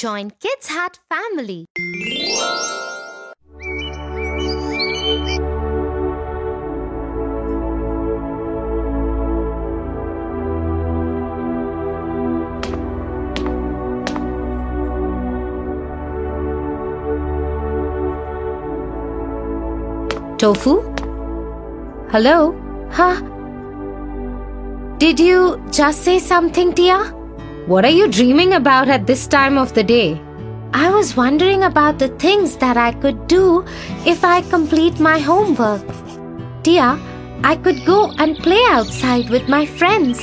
Join Kids Hut family. Tofu? Hello? Huh? Did you just say something, Tia? What are you dreaming about at this time of the day? I was wondering about the things that I could do if I complete my homework. Tia, I could go and play outside with my friends.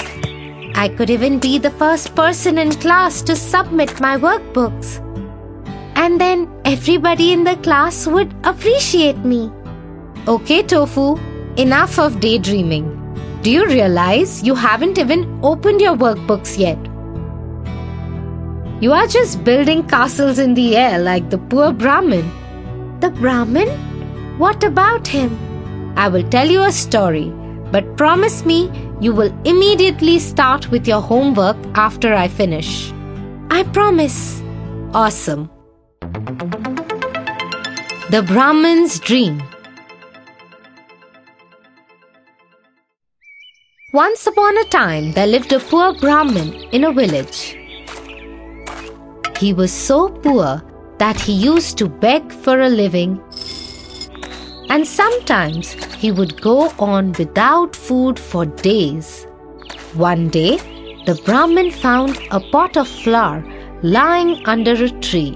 I could even be the first person in class to submit my workbooks. And then everybody in the class would appreciate me. Okay, Tofu, enough of daydreaming. Do you realize you haven't even opened your workbooks yet? You are just building castles in the air like the poor Brahmin. The Brahmin? What about him? I will tell you a story, but promise me you will immediately start with your homework after I finish. I promise. Awesome. The Brahmin's Dream Once upon a time, there lived a poor Brahmin in a village. He was so poor that he used to beg for a living, and sometimes he would go on without food for days. One day, the Brahmin found a pot of flour lying under a tree.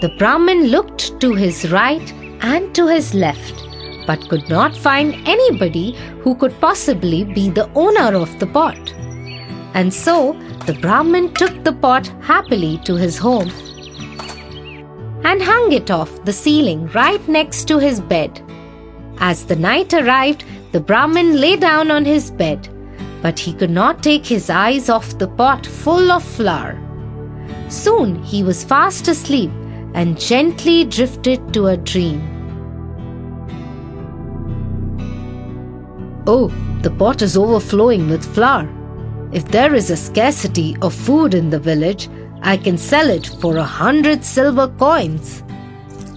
The Brahmin looked to his right and to his left but could not find anybody who could possibly be the owner of the pot. And so the Brahmin took the pot happily to his home and hung it off the ceiling right next to his bed. As the night arrived, the Brahmin lay down on his bed, but he could not take his eyes off the pot full of flour. Soon he was fast asleep and gently drifted to a dream. Oh, the pot is overflowing with flour. If there is a scarcity of food in the village, I can sell it for a hundred silver coins.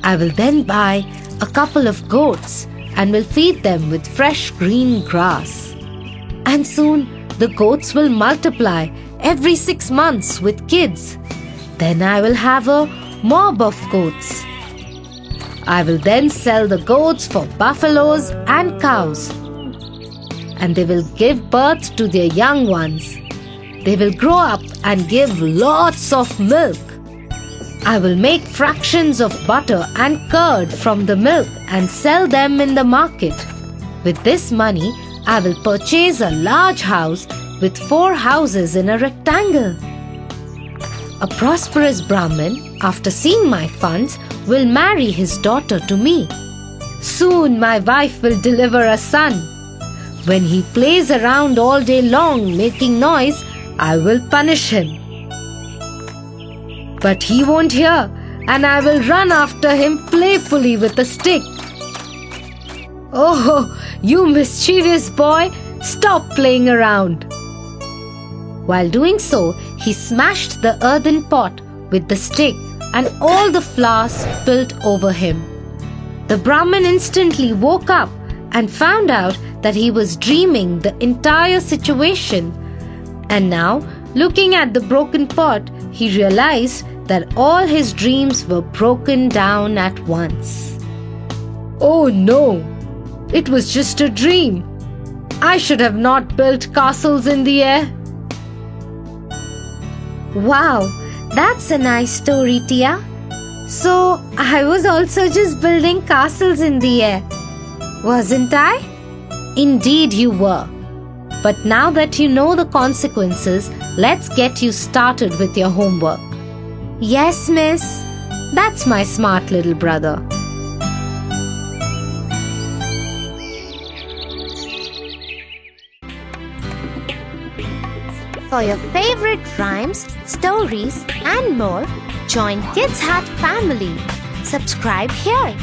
I will then buy a couple of goats and will feed them with fresh green grass. And soon the goats will multiply every six months with kids. Then I will have a mob of goats. I will then sell the goats for buffaloes and cows and they will give birth to their young ones. They will grow up and give lots of milk. I will make fractions of butter and curd from the milk and sell them in the market. With this money, I will purchase a large house with four houses in a rectangle. A prosperous Brahmin, after seeing my funds, will marry his daughter to me. Soon my wife will deliver a son when he plays around all day long making noise, I will punish him. But he won't hear, and I will run after him playfully with a stick. Oh, you mischievous boy, stop playing around. While doing so, he smashed the earthen pot with the stick and all the flour spilled over him. The Brahmin instantly woke up and found out that he was dreaming the entire situation. And now, looking at the broken pot, he realized that all his dreams were broken down at once. Oh no! It was just a dream. I should have not built castles in the air. Wow, that's a nice story, Tia. So, I was also just building castles in the air, wasn't I? Indeed, you were. But now that you know the consequences, let's get you started with your homework. Yes, miss. That's my smart little brother. For your favorite rhymes, stories, and more, join Kids Hut family. Subscribe here.